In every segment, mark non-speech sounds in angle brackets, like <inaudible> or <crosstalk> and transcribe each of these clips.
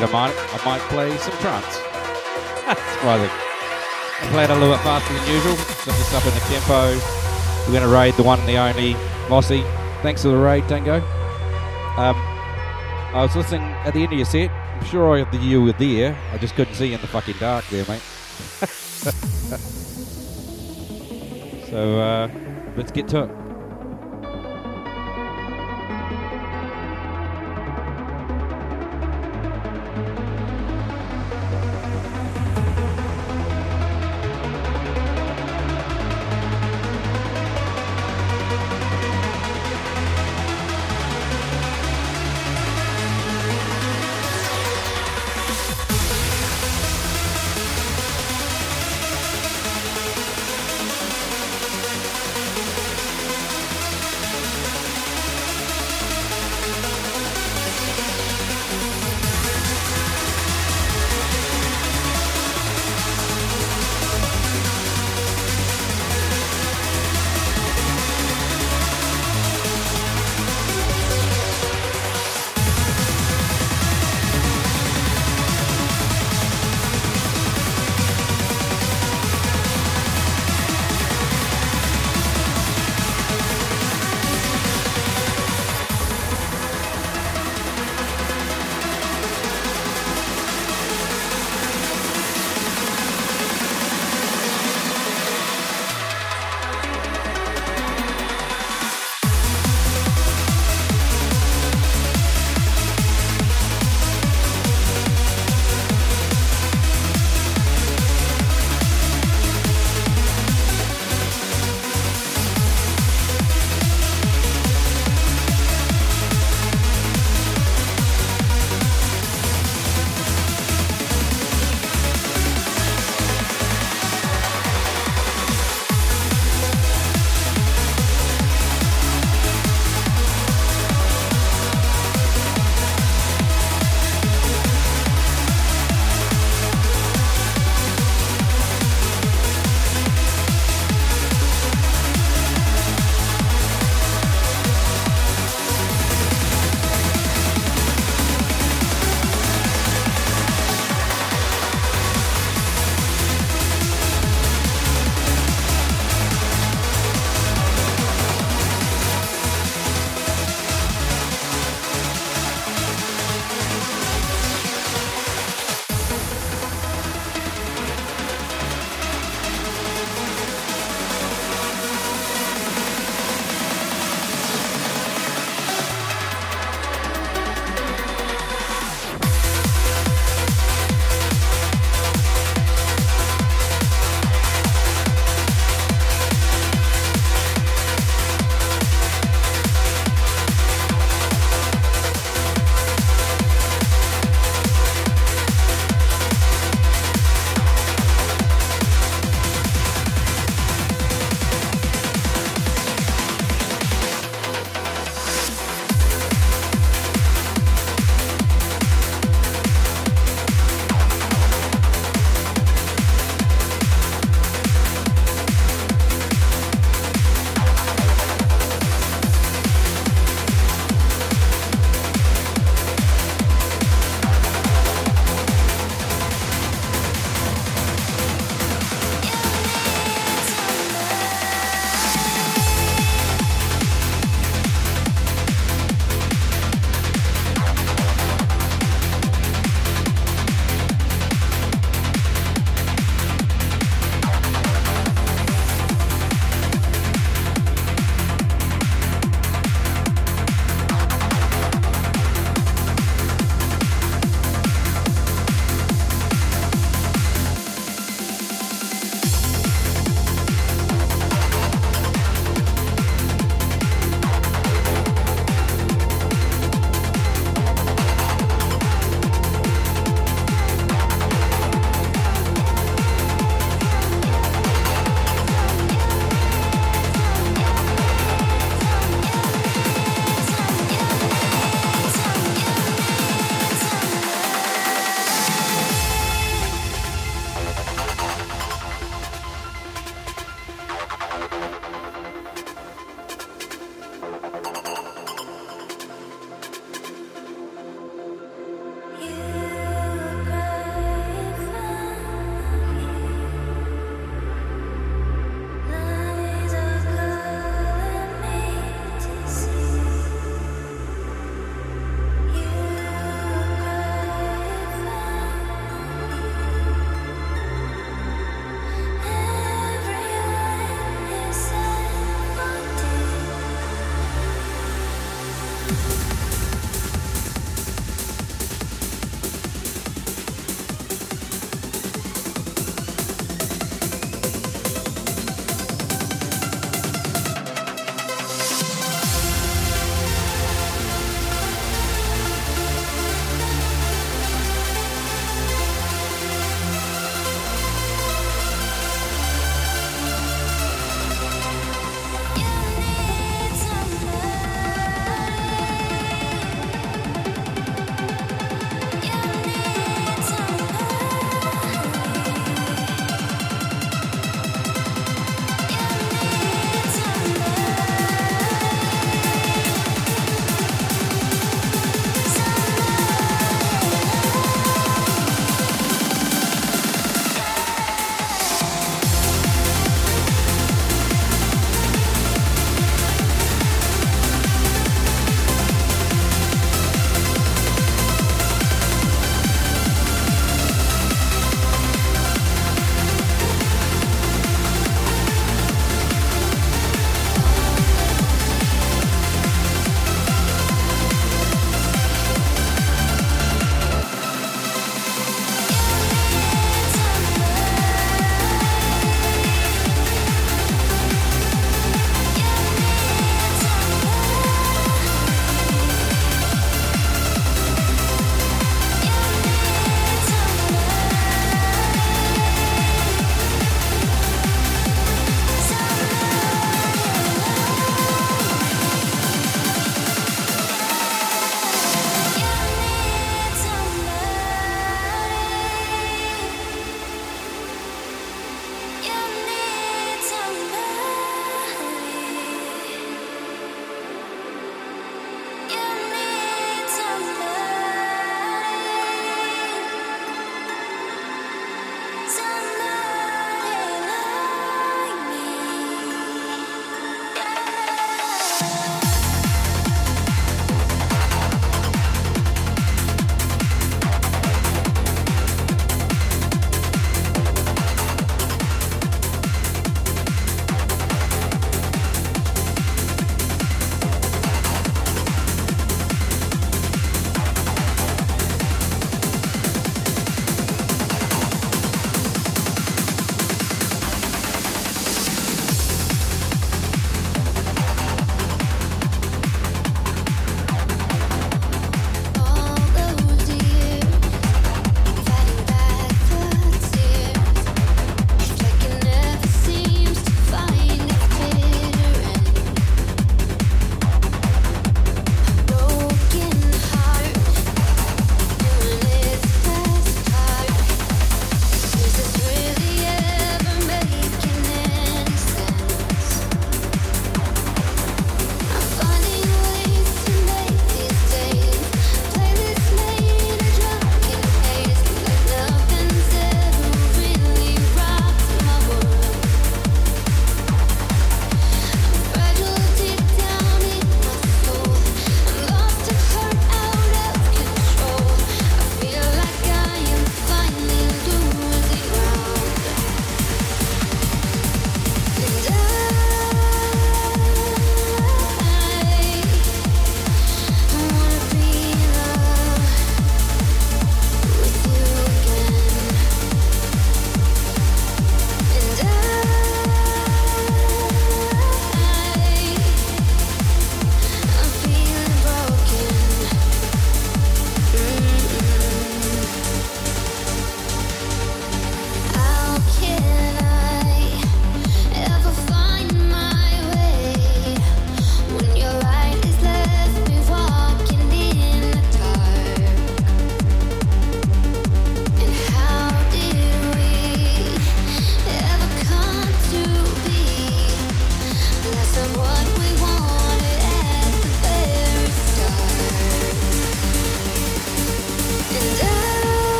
Hope you don't. I might play some trance. Surprising. I'm playing a little bit faster than usual. Set this up in the tempo. We're going to raid the one and the only Mossy. Thanks for the raid, Tango. Um, I was listening at the end of your set. I'm sure I, you were there. I just couldn't see you in the fucking dark there, mate. <laughs> so uh, let's get to it.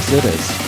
It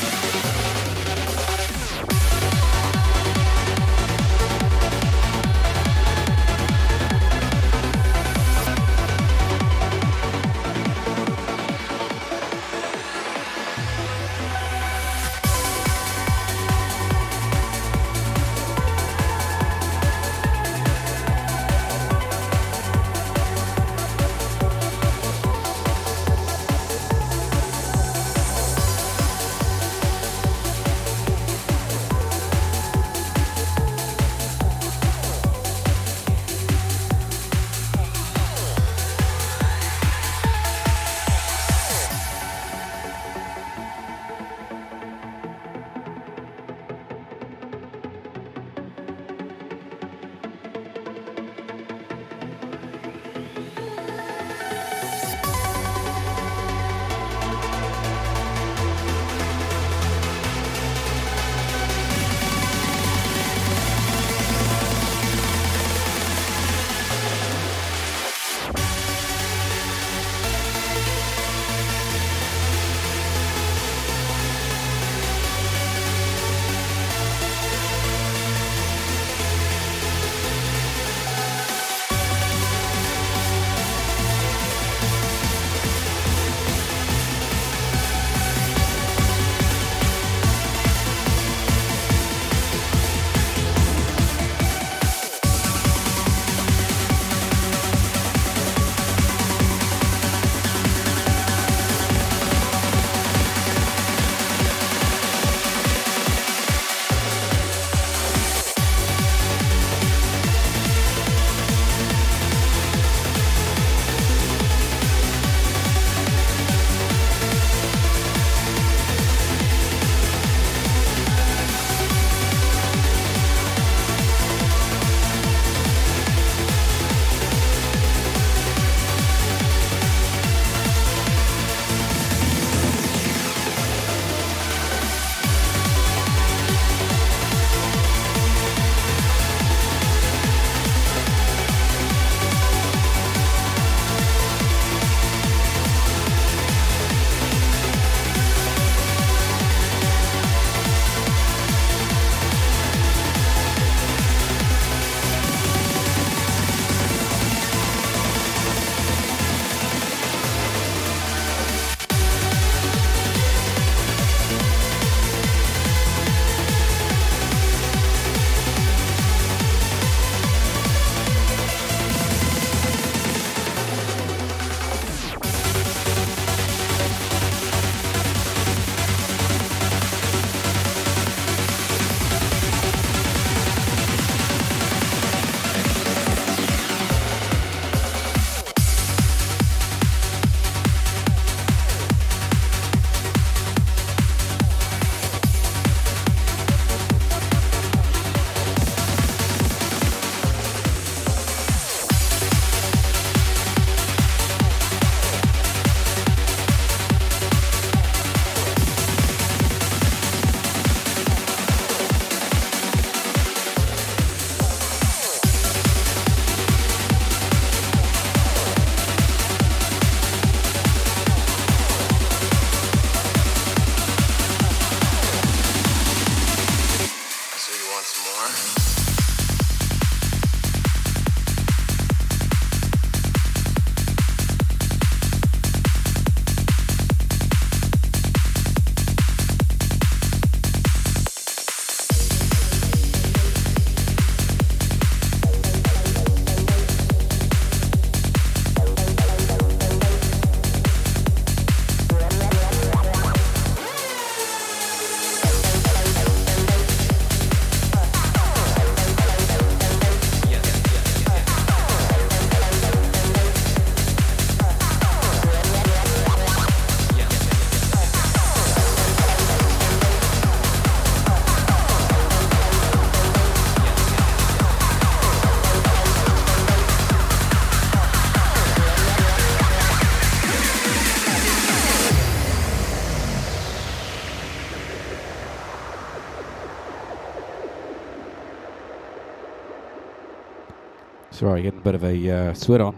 getting a bit of a uh, sweat on.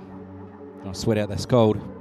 I'll sweat out this cold.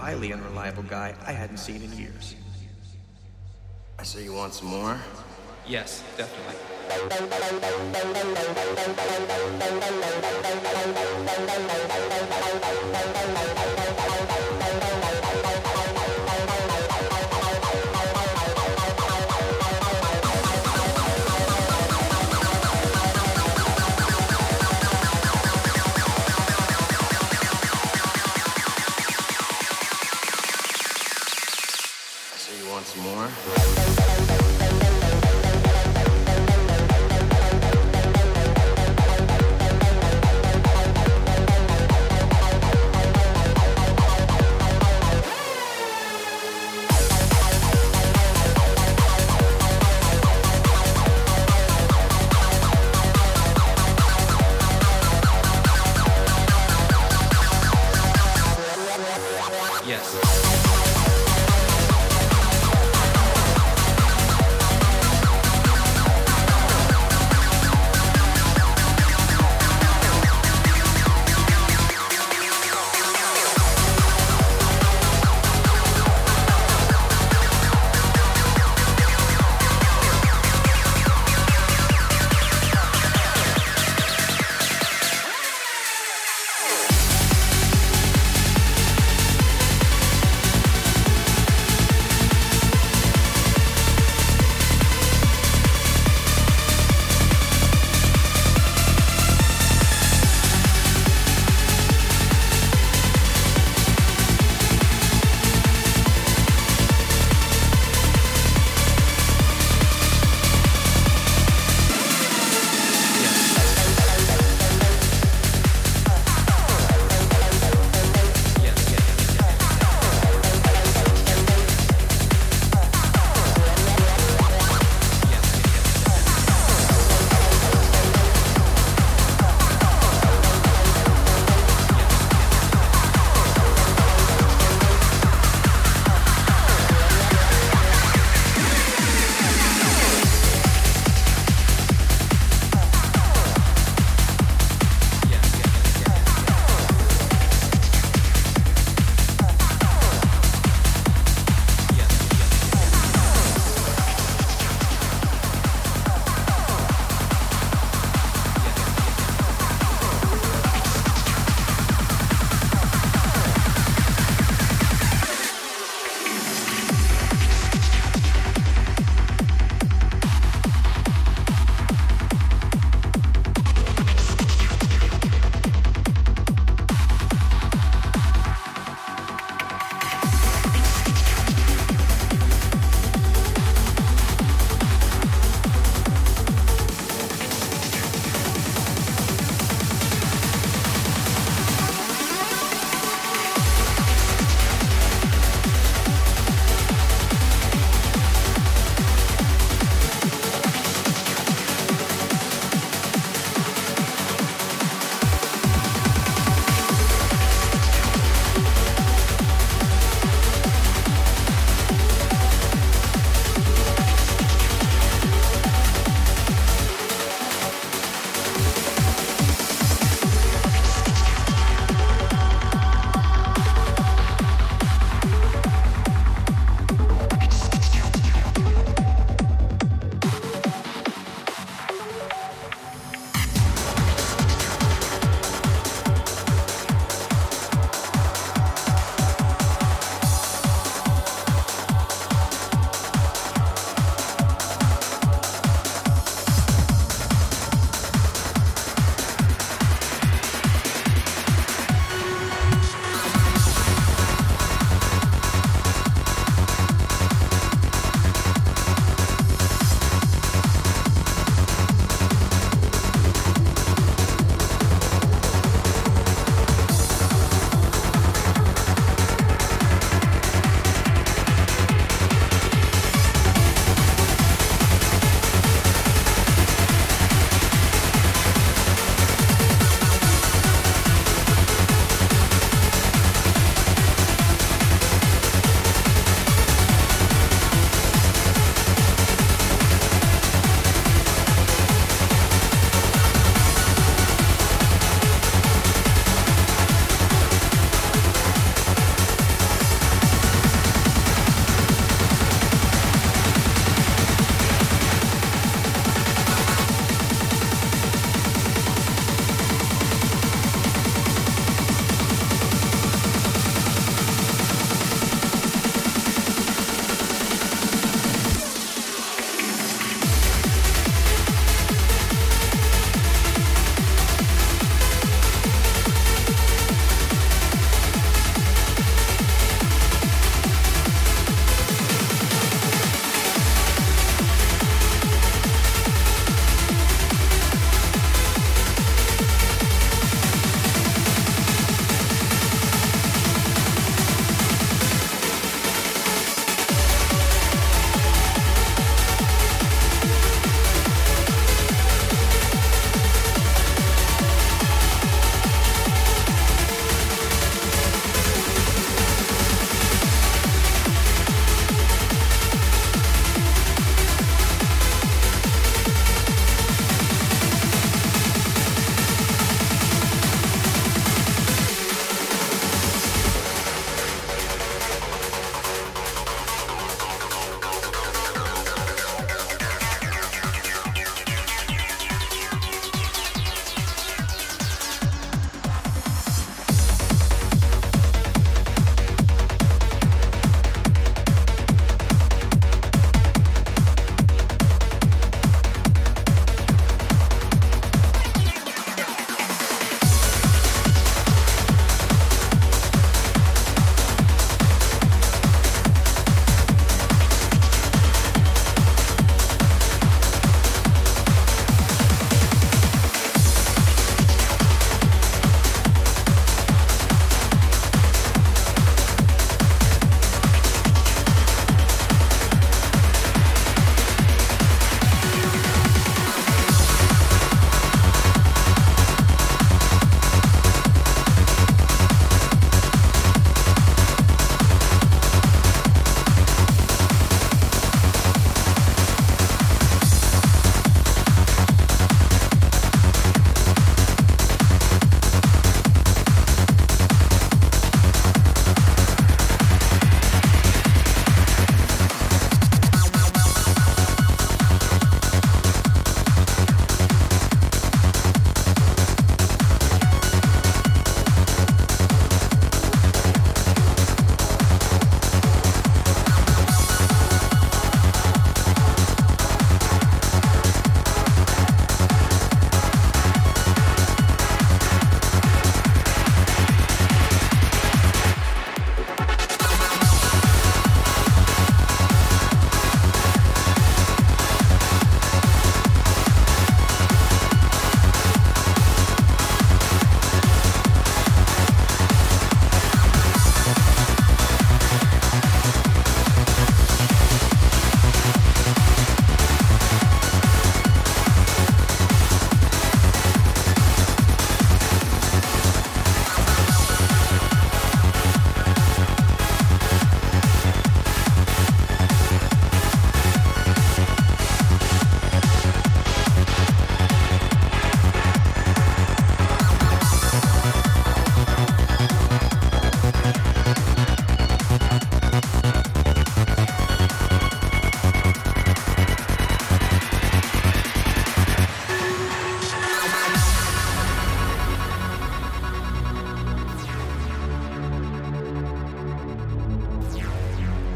highly unreliable guy I hadn't seen in years. I say you want some more? Yes, definitely.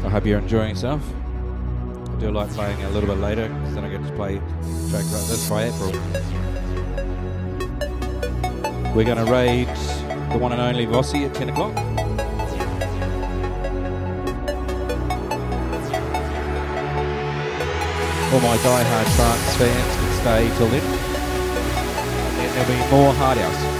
I hope you're enjoying yourself. I do like playing a little bit later because then I get to play tracks like this by April. We're going to raid the one and only Vossi at 10 o'clock. All my die-hard trance fans can stay till then. And then there'll be more Hard House.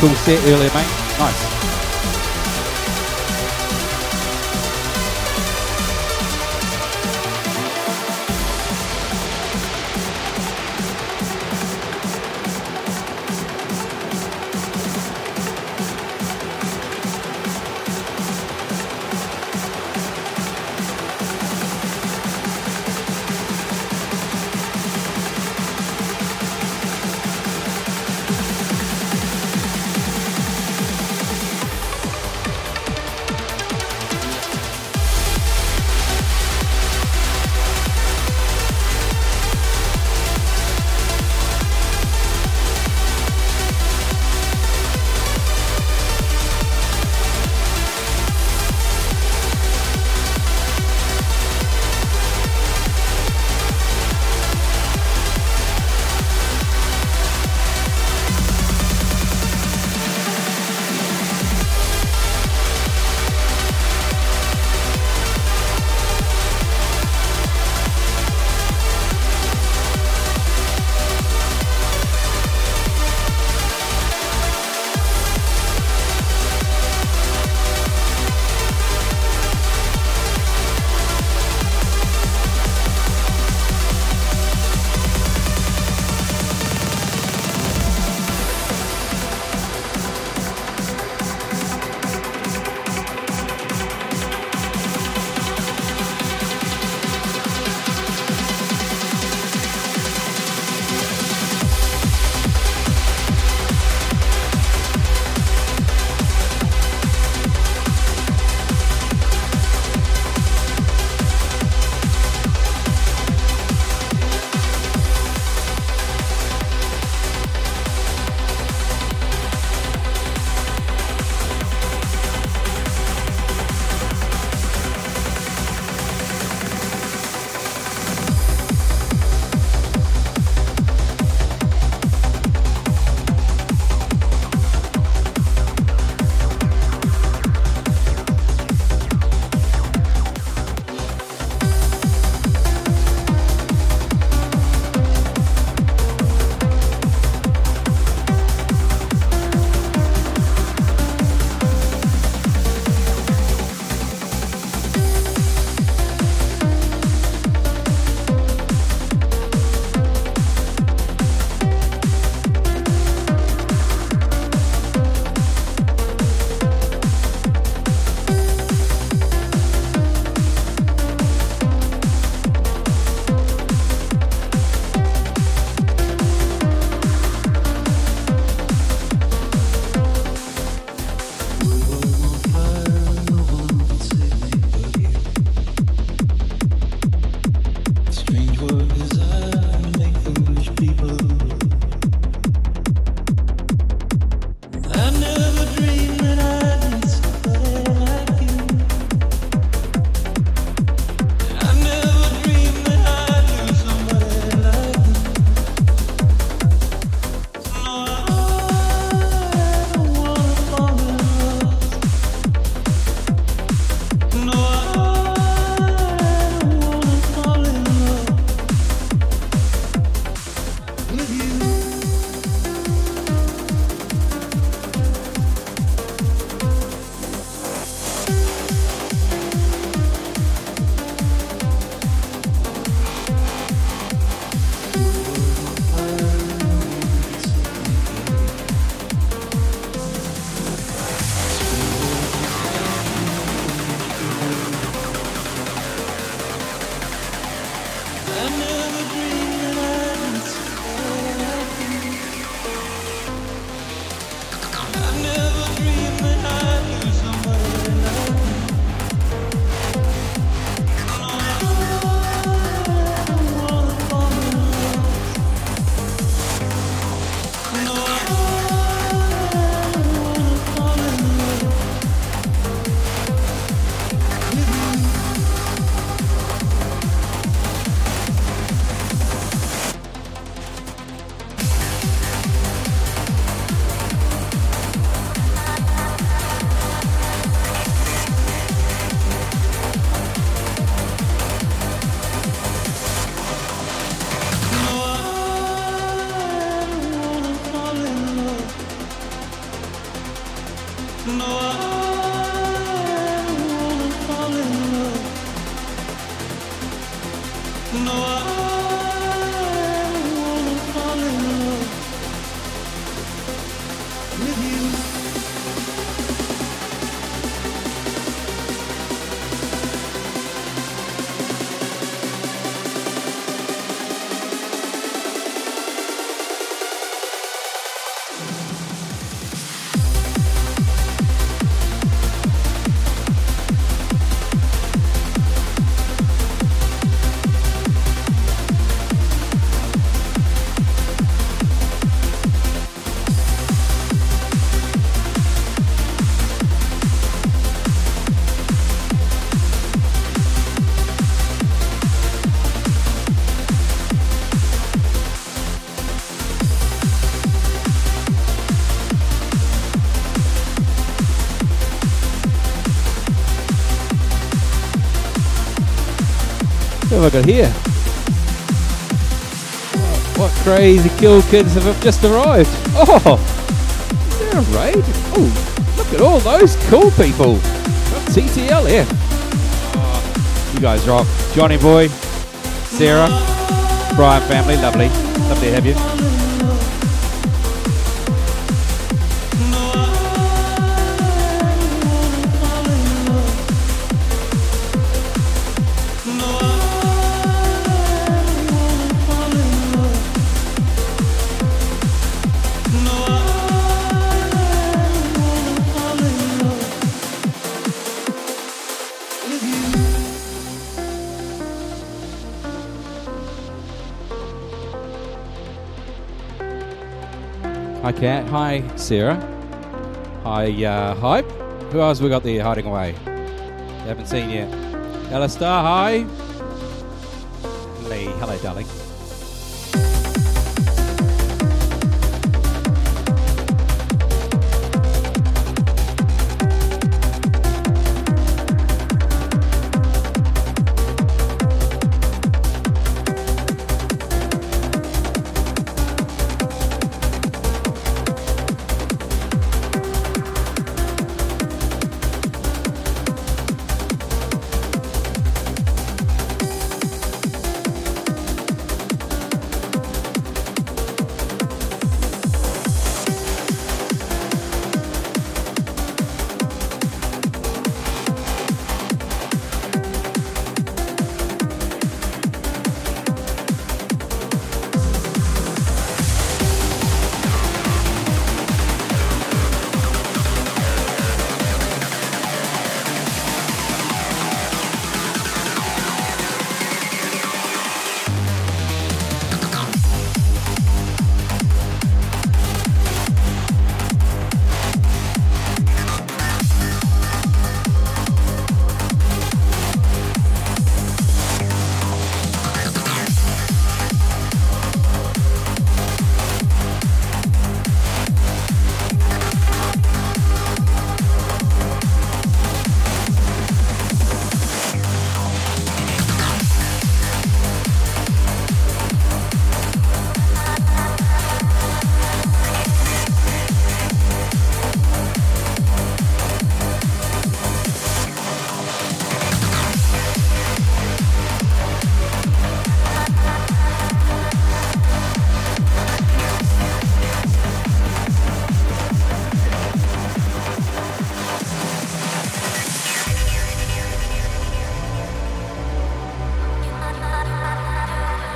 Cool set earlier, mate. no have I got here? What crazy cool kids have just arrived? Oh, is there a raid? Oh, look at all those cool people. TTL here. Oh, you guys rock. Johnny boy, Sarah, Brian family, lovely. Lovely to have you. Hi, Kat. Hi, Sarah. Hi, uh, Hype. Who else we got there hiding away? Haven't seen yet. Alistair, hi.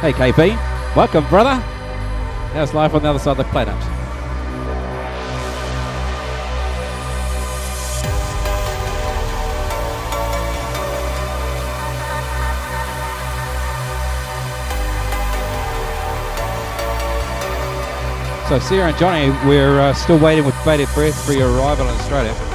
Hey, KP. Welcome, brother. How's life on the other side of the planet? So, Sarah and Johnny, we're uh, still waiting with bated breath for your arrival in Australia.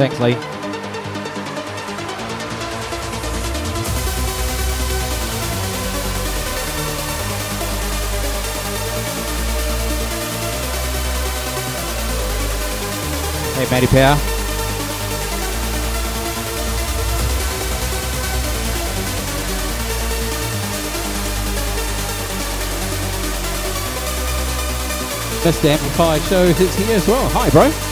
Thanks, Lee. Hey, Matty Power. Mr. Amplified Show is here as well. Hi, bro.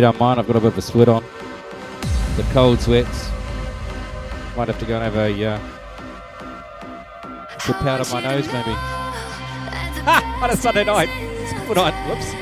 Don't mind, I've got a bit of a sweat on. The cold sweats. Might have to go and have a uh, good powder my nose, maybe. Ha! <laughs> On a Sunday night. Good night. Whoops.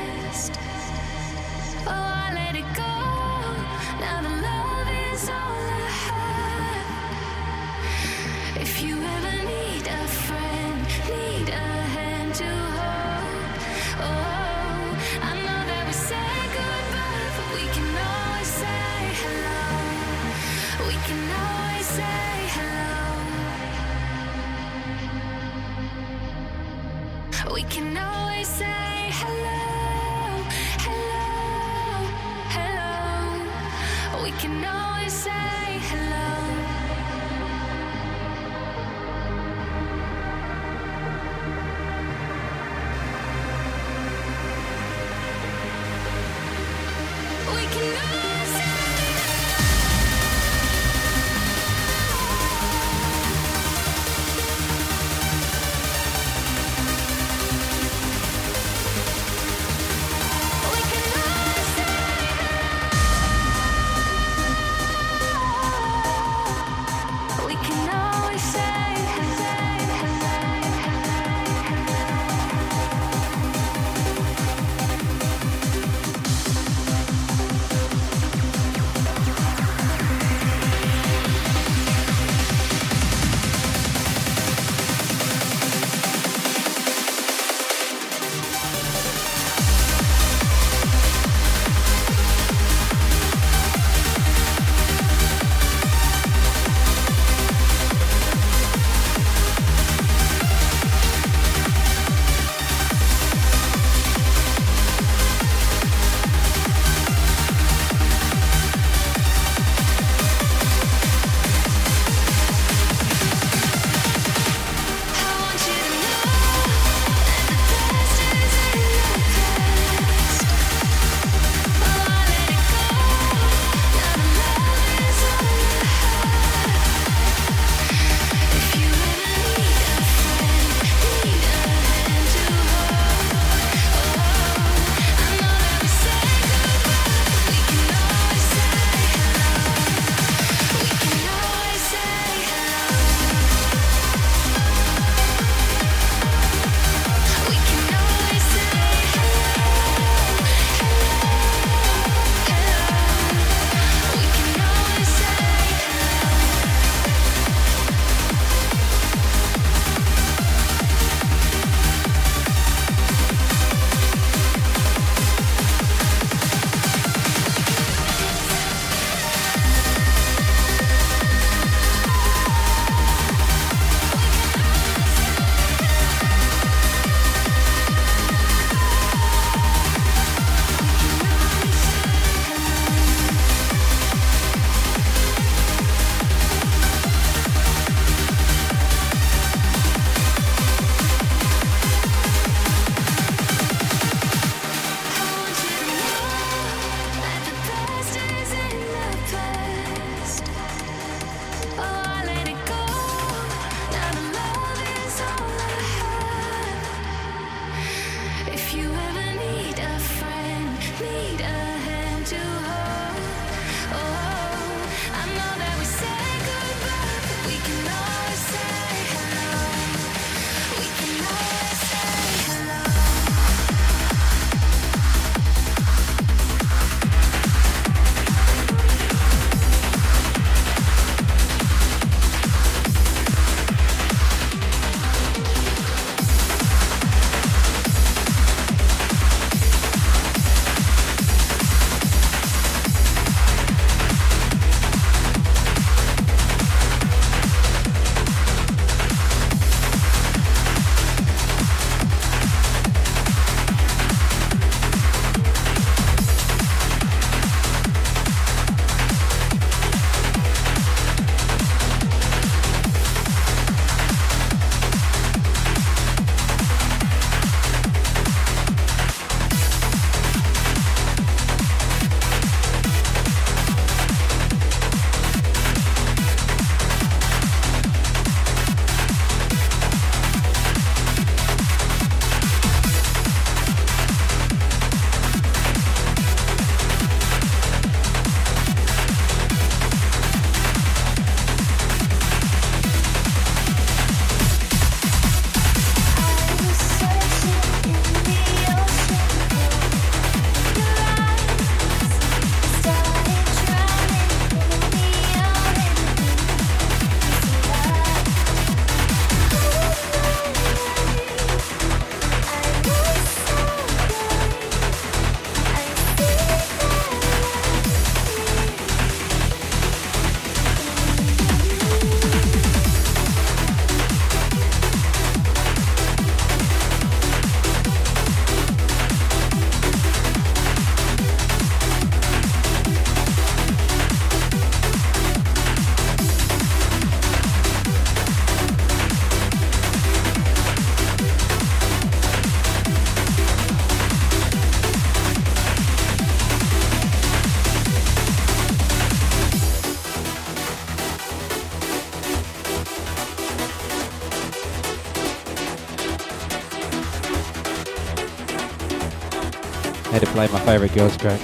Play my favourite girls track.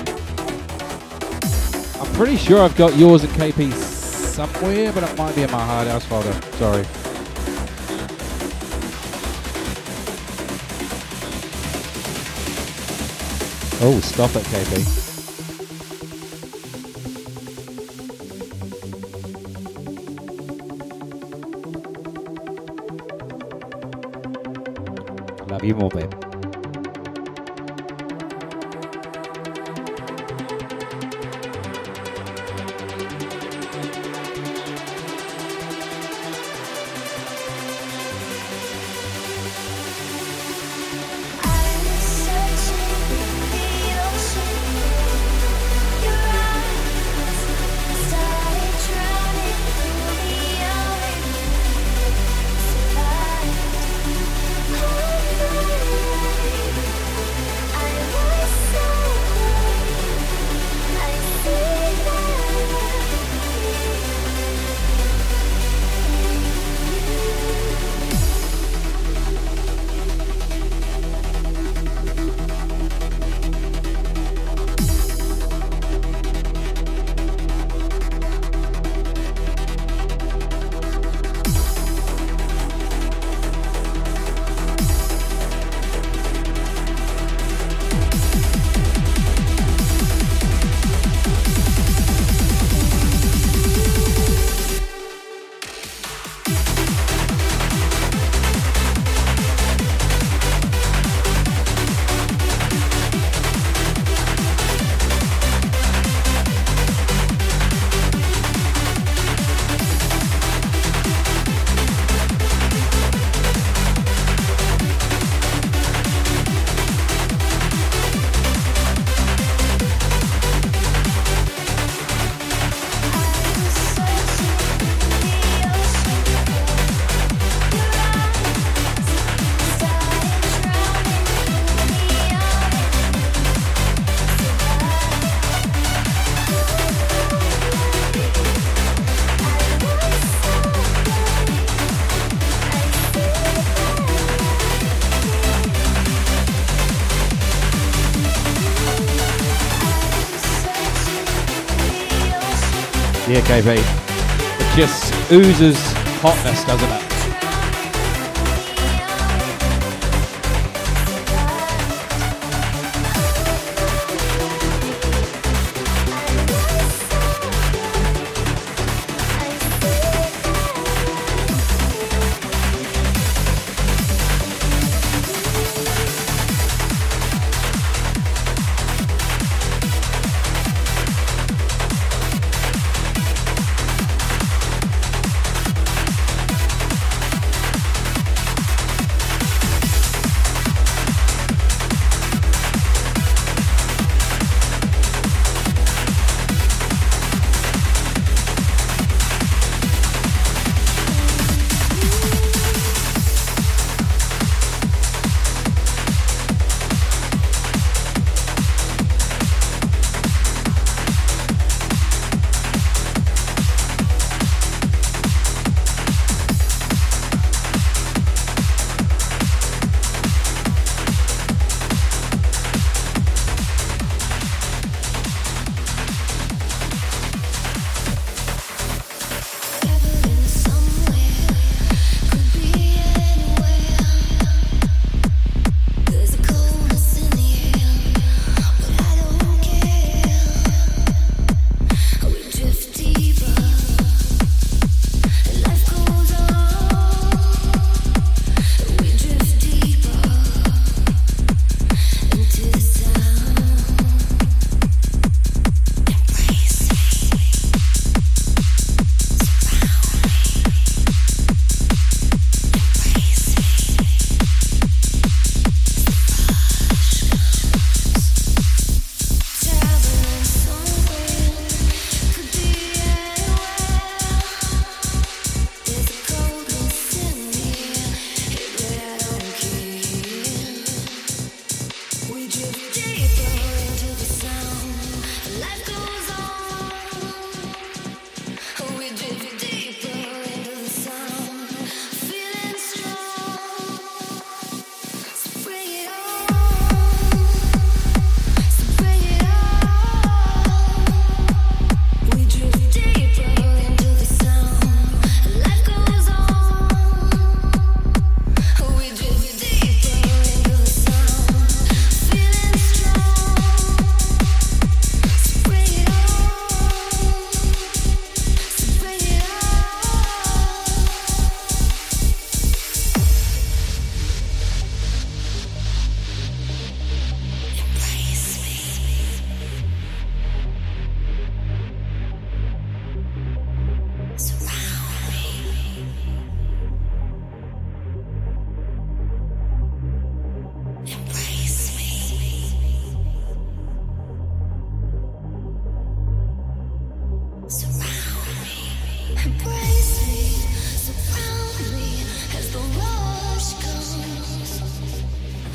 I'm pretty sure I've got yours and KP somewhere, but it might be in my hard house folder. Sorry. Oh, stop it, KP. Love you more, babe. It just oozes hotness, doesn't it?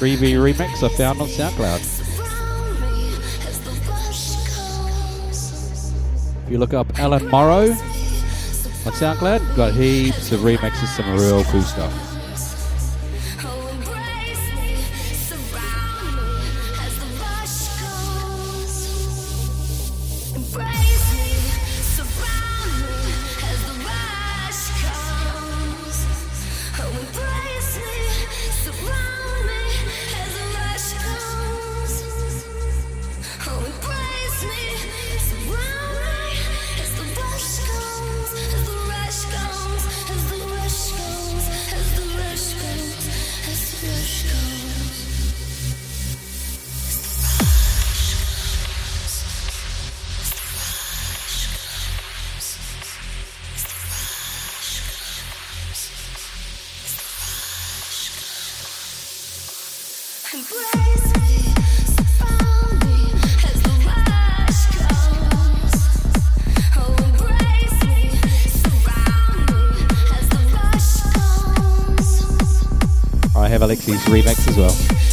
3B remix I found on SoundCloud. If you look up Alan Morrow on SoundCloud, got heaps of remixes, some real cool stuff. Alexis remix as well.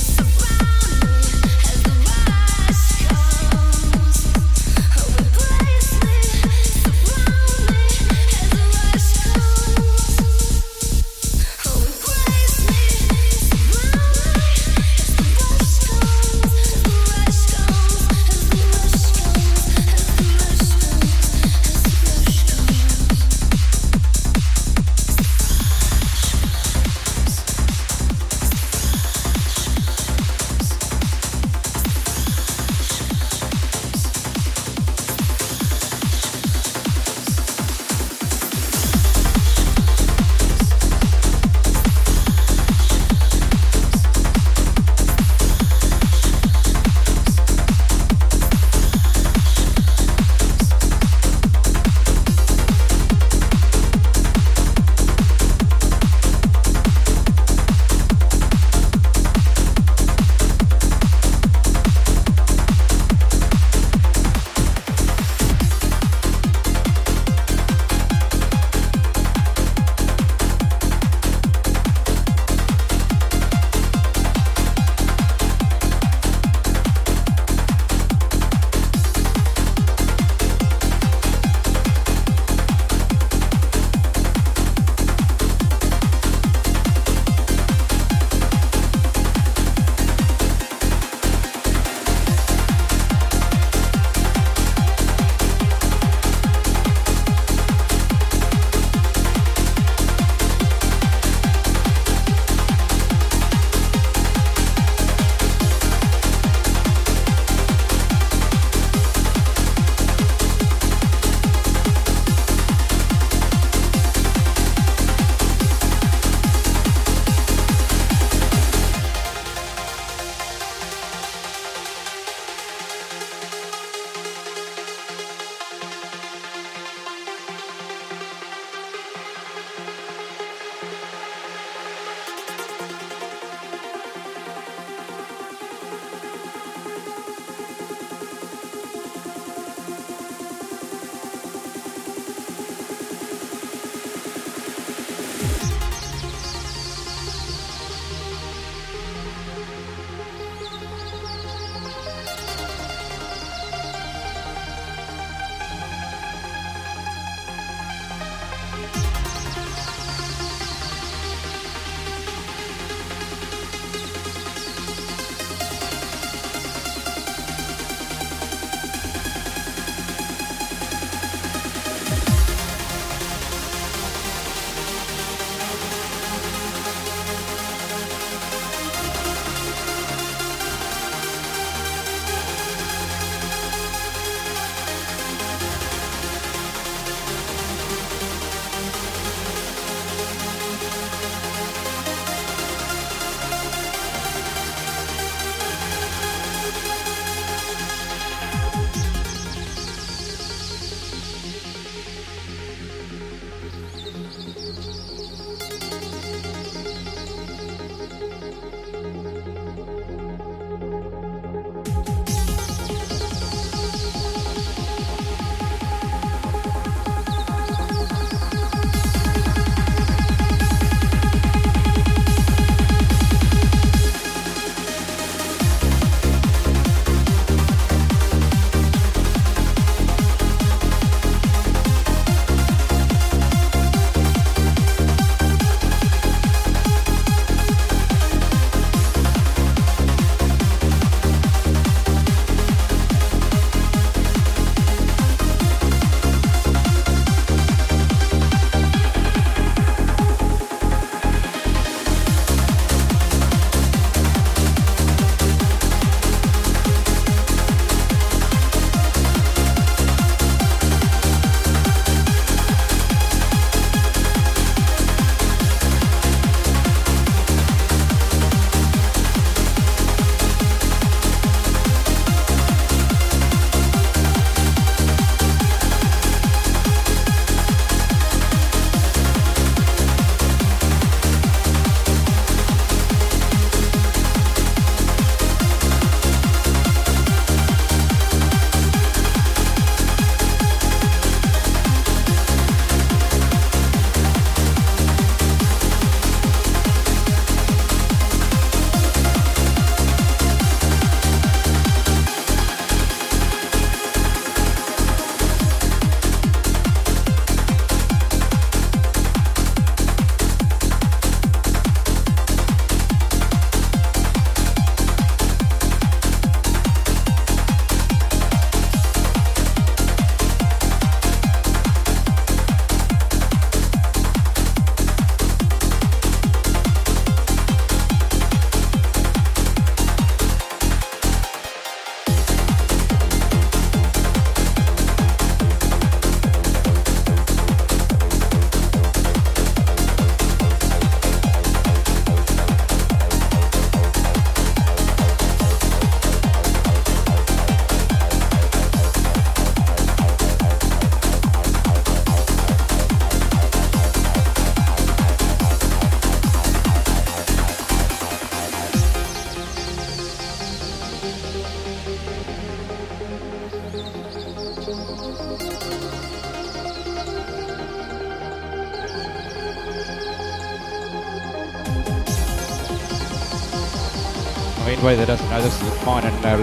Anybody that doesn't know, this is a fine and uh,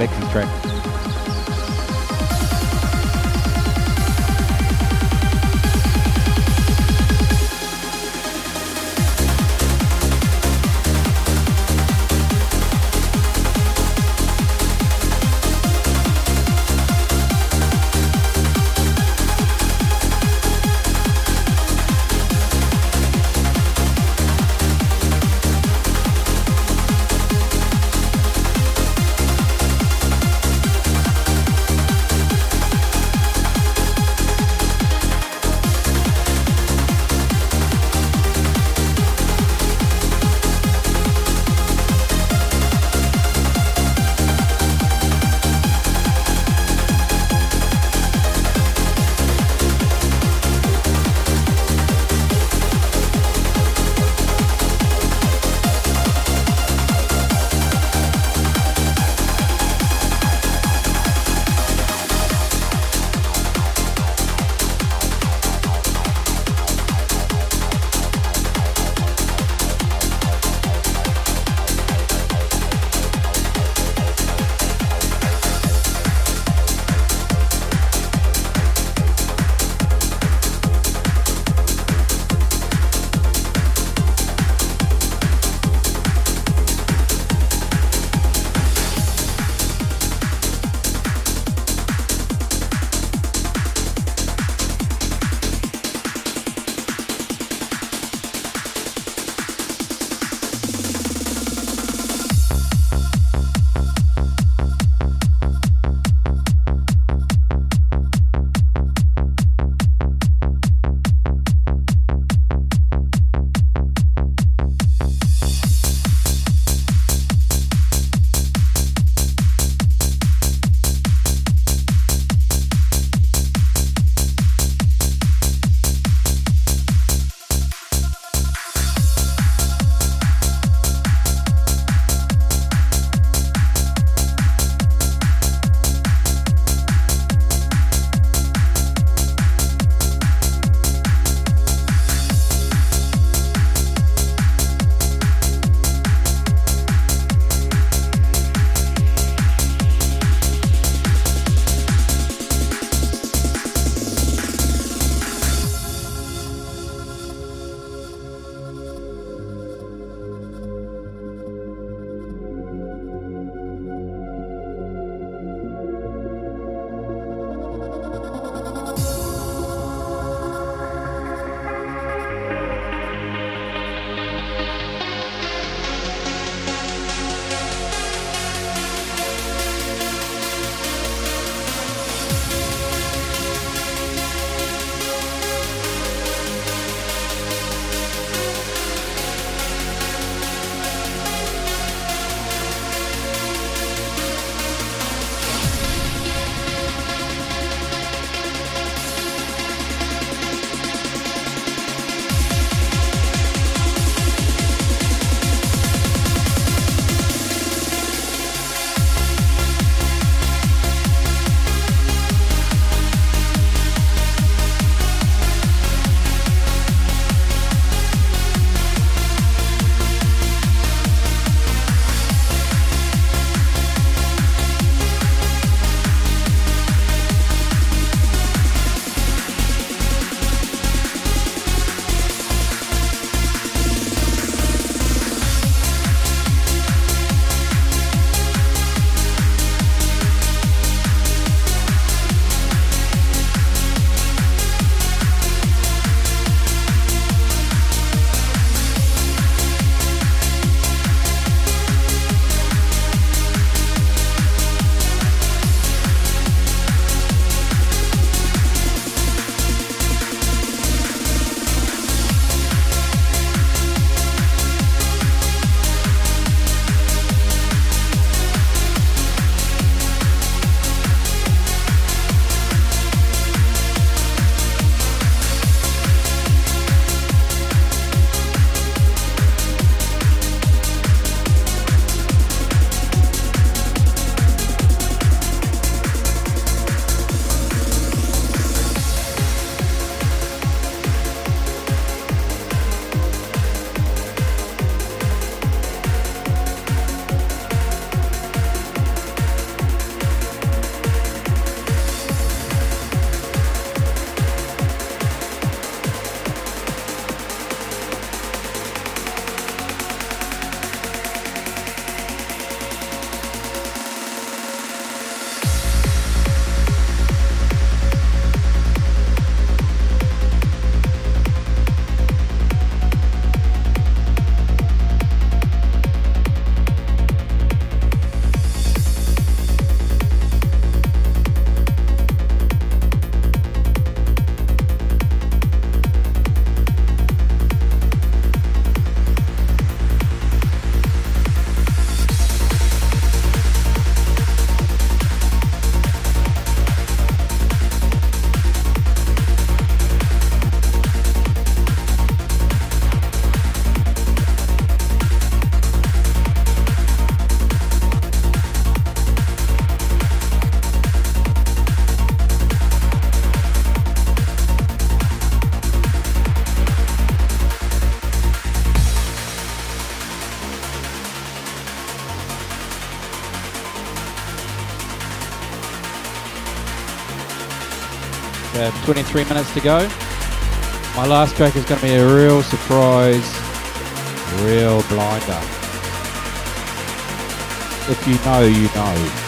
Uh, 23 minutes to go. My last track is going to be a real surprise, real blinder. If you know, you know.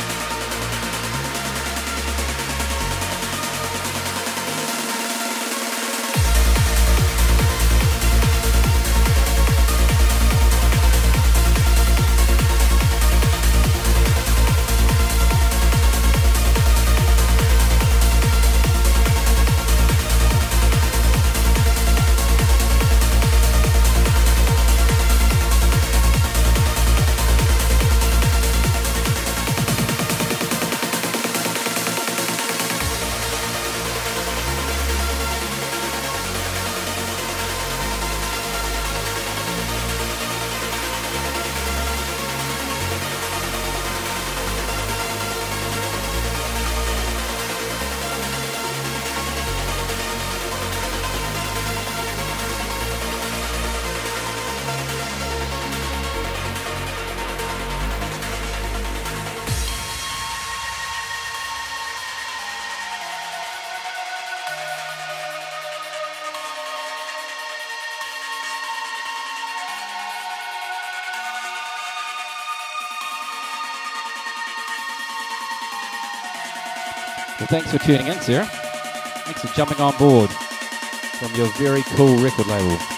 For tuning in, Sarah. Thanks for jumping on board from your very cool record label.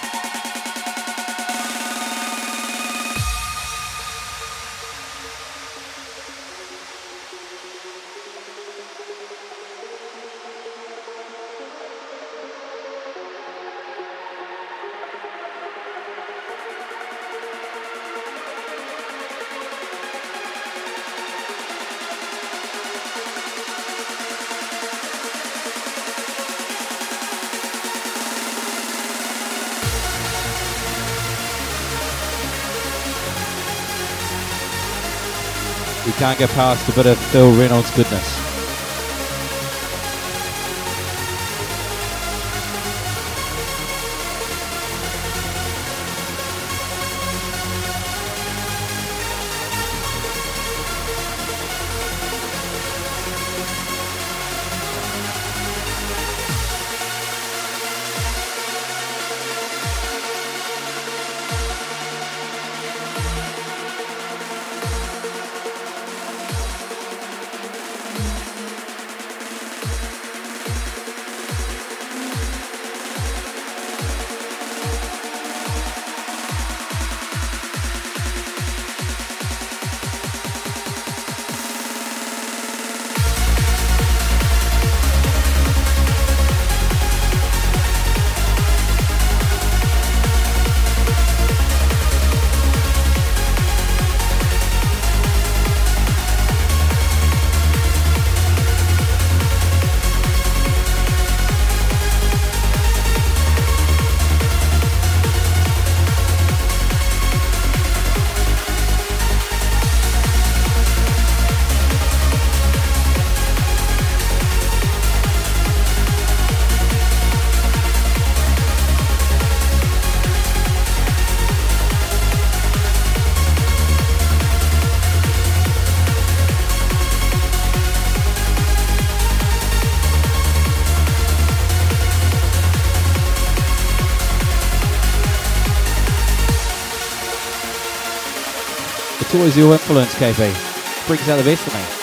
Can't get past a bit of Phil Reynolds goodness. Always your influence, KP. Brings out the best in me.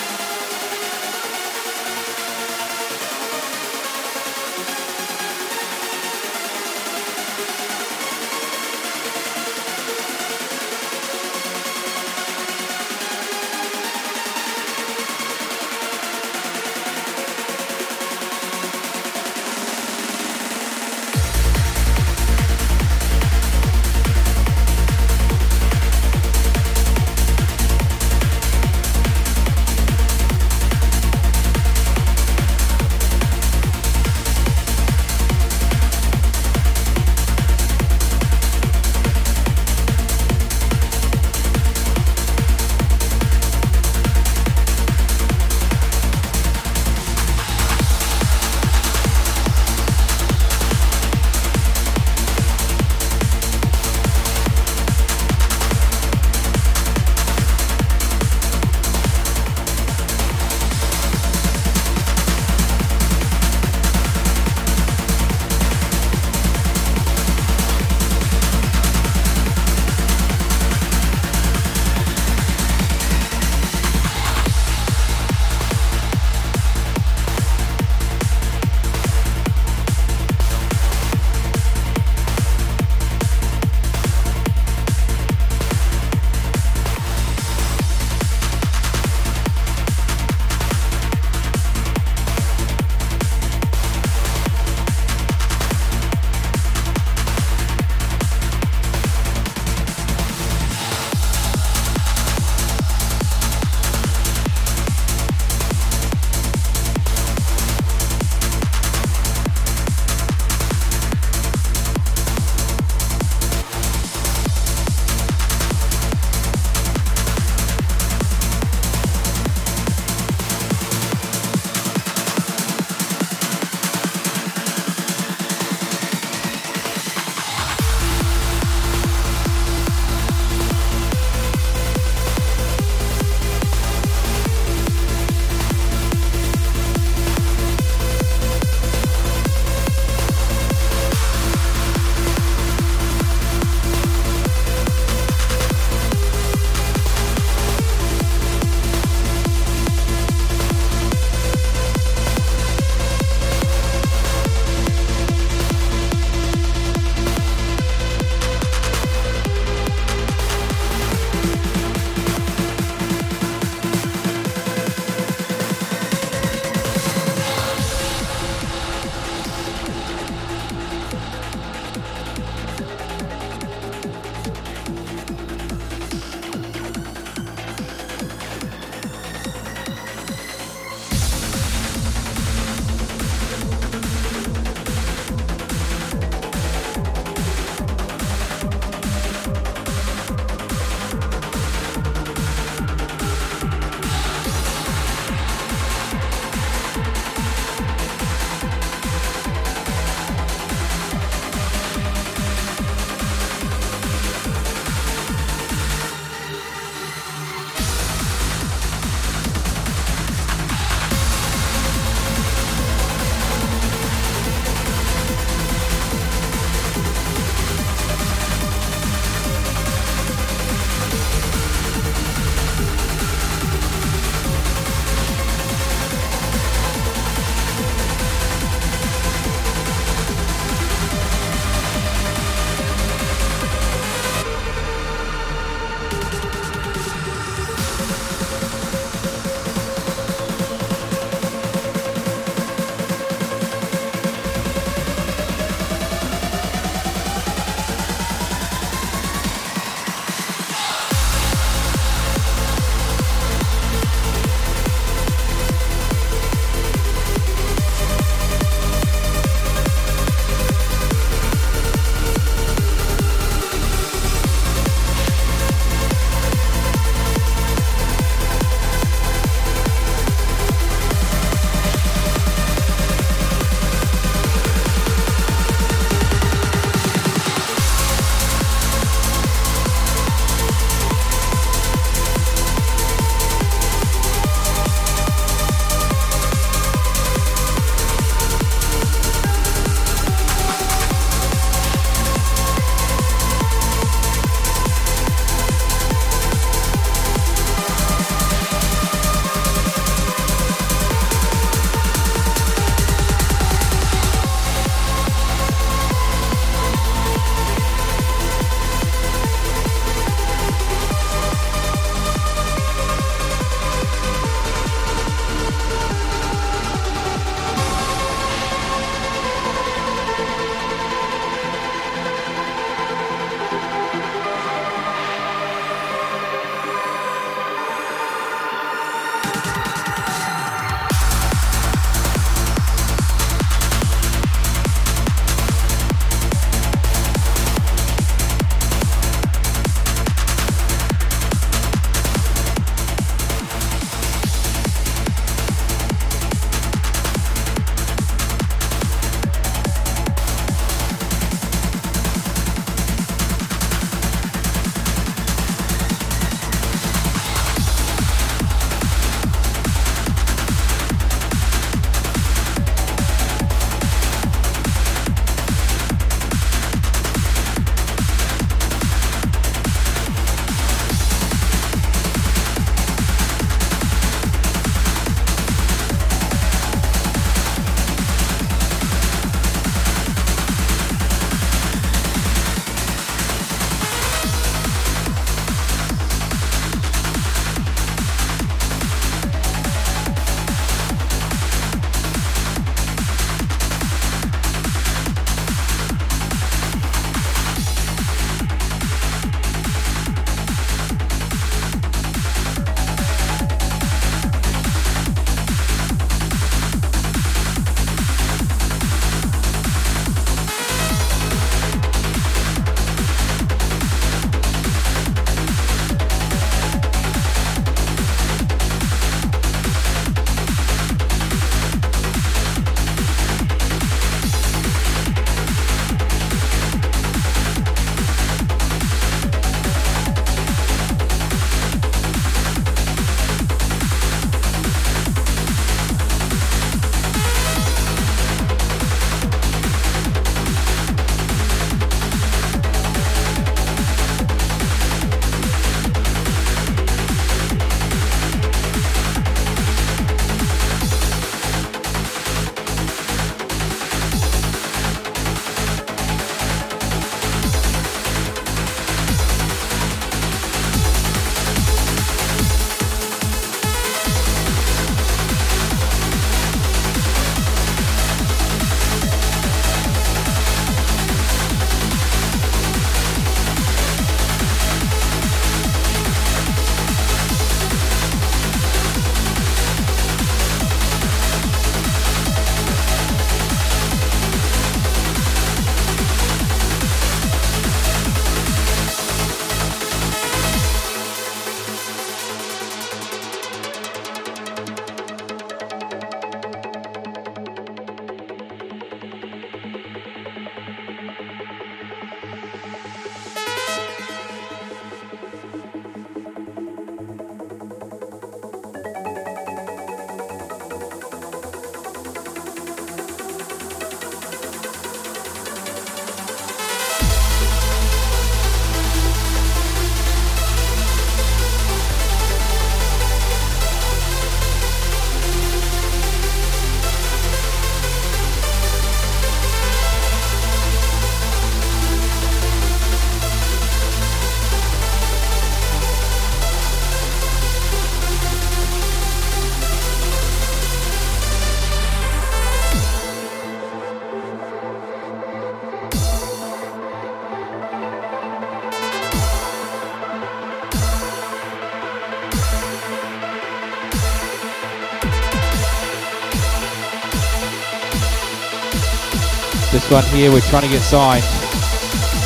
One here we're trying to get signed.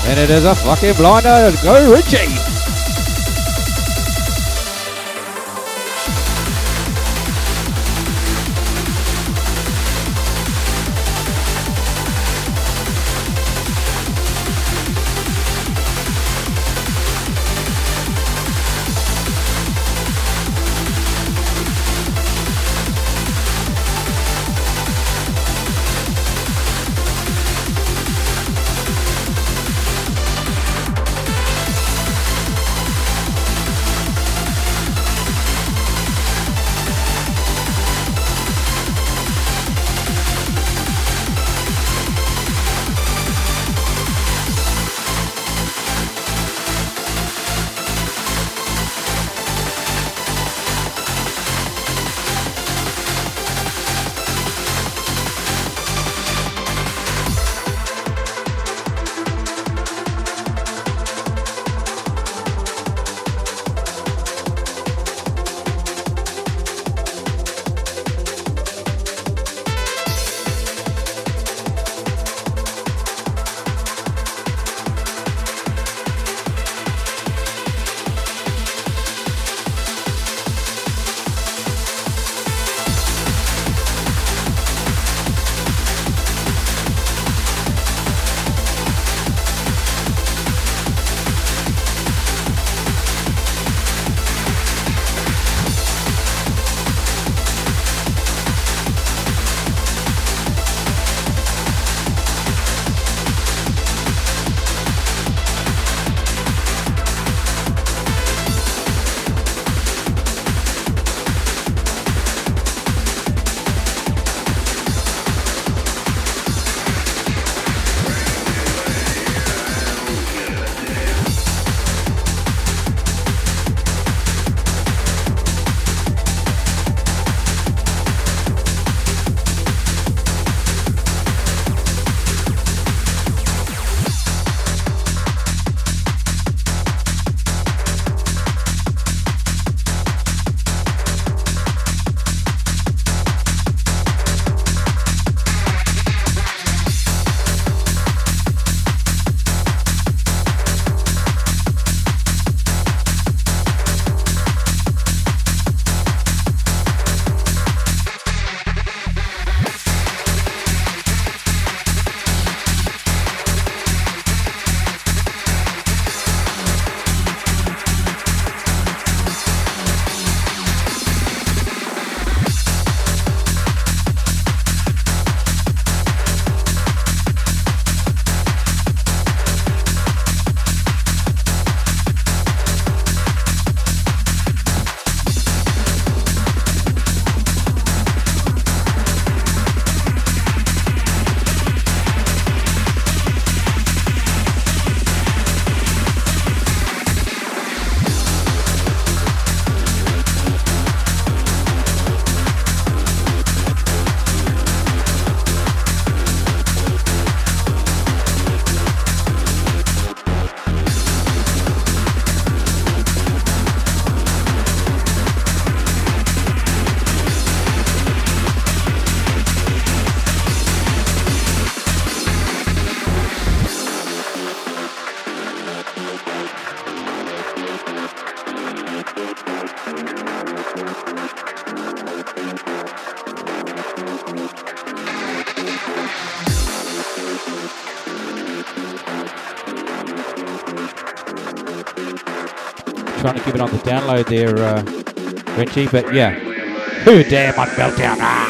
And it is a fucking blinder. Go Richie! To keep it on the download there, uh, Richie, but yeah. Who damn on Meltdown? Ah!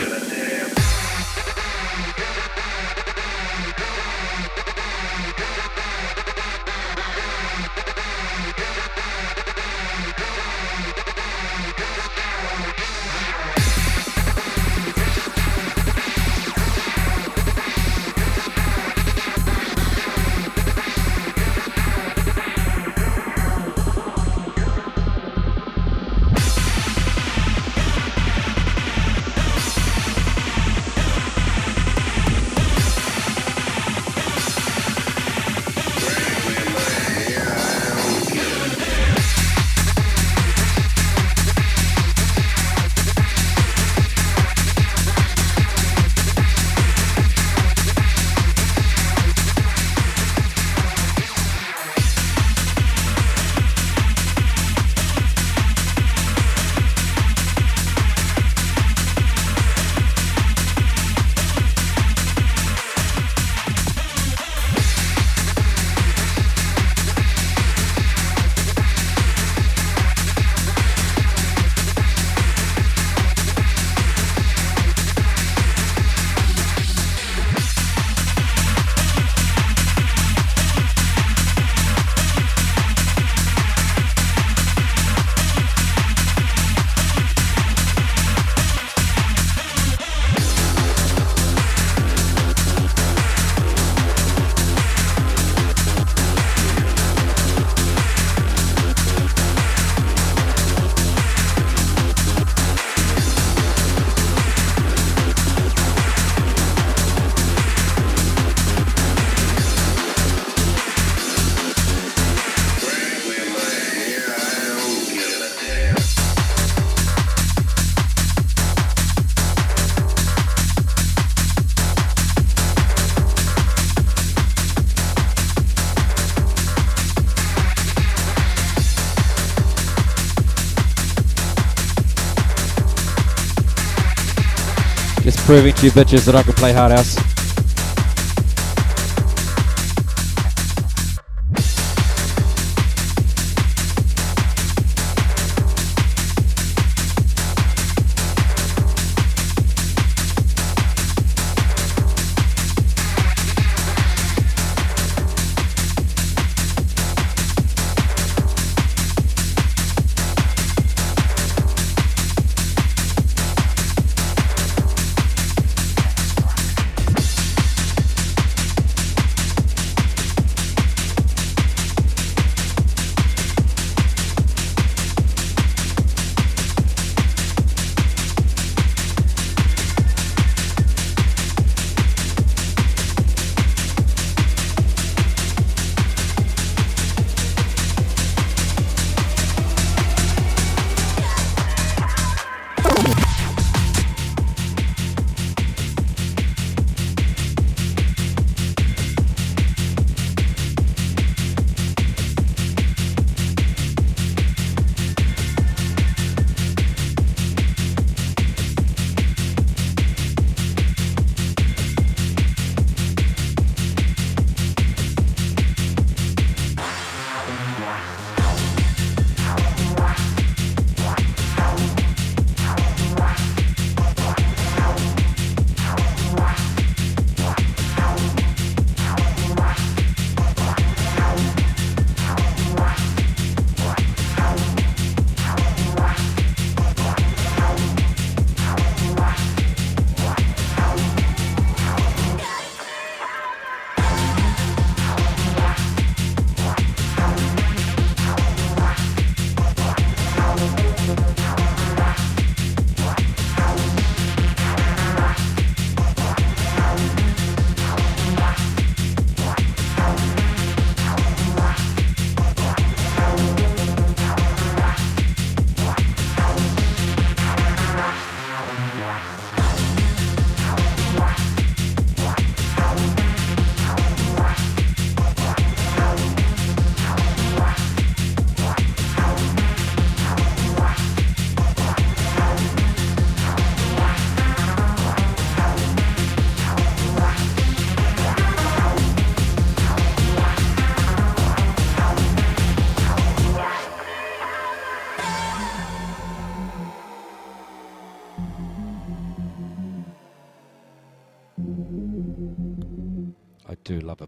Proving to you bitches that I can play hard house.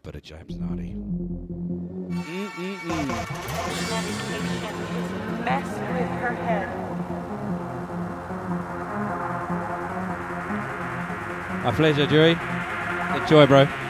Love a James. Medication mess with her head. My pleasure, Dewey. Enjoy, bro.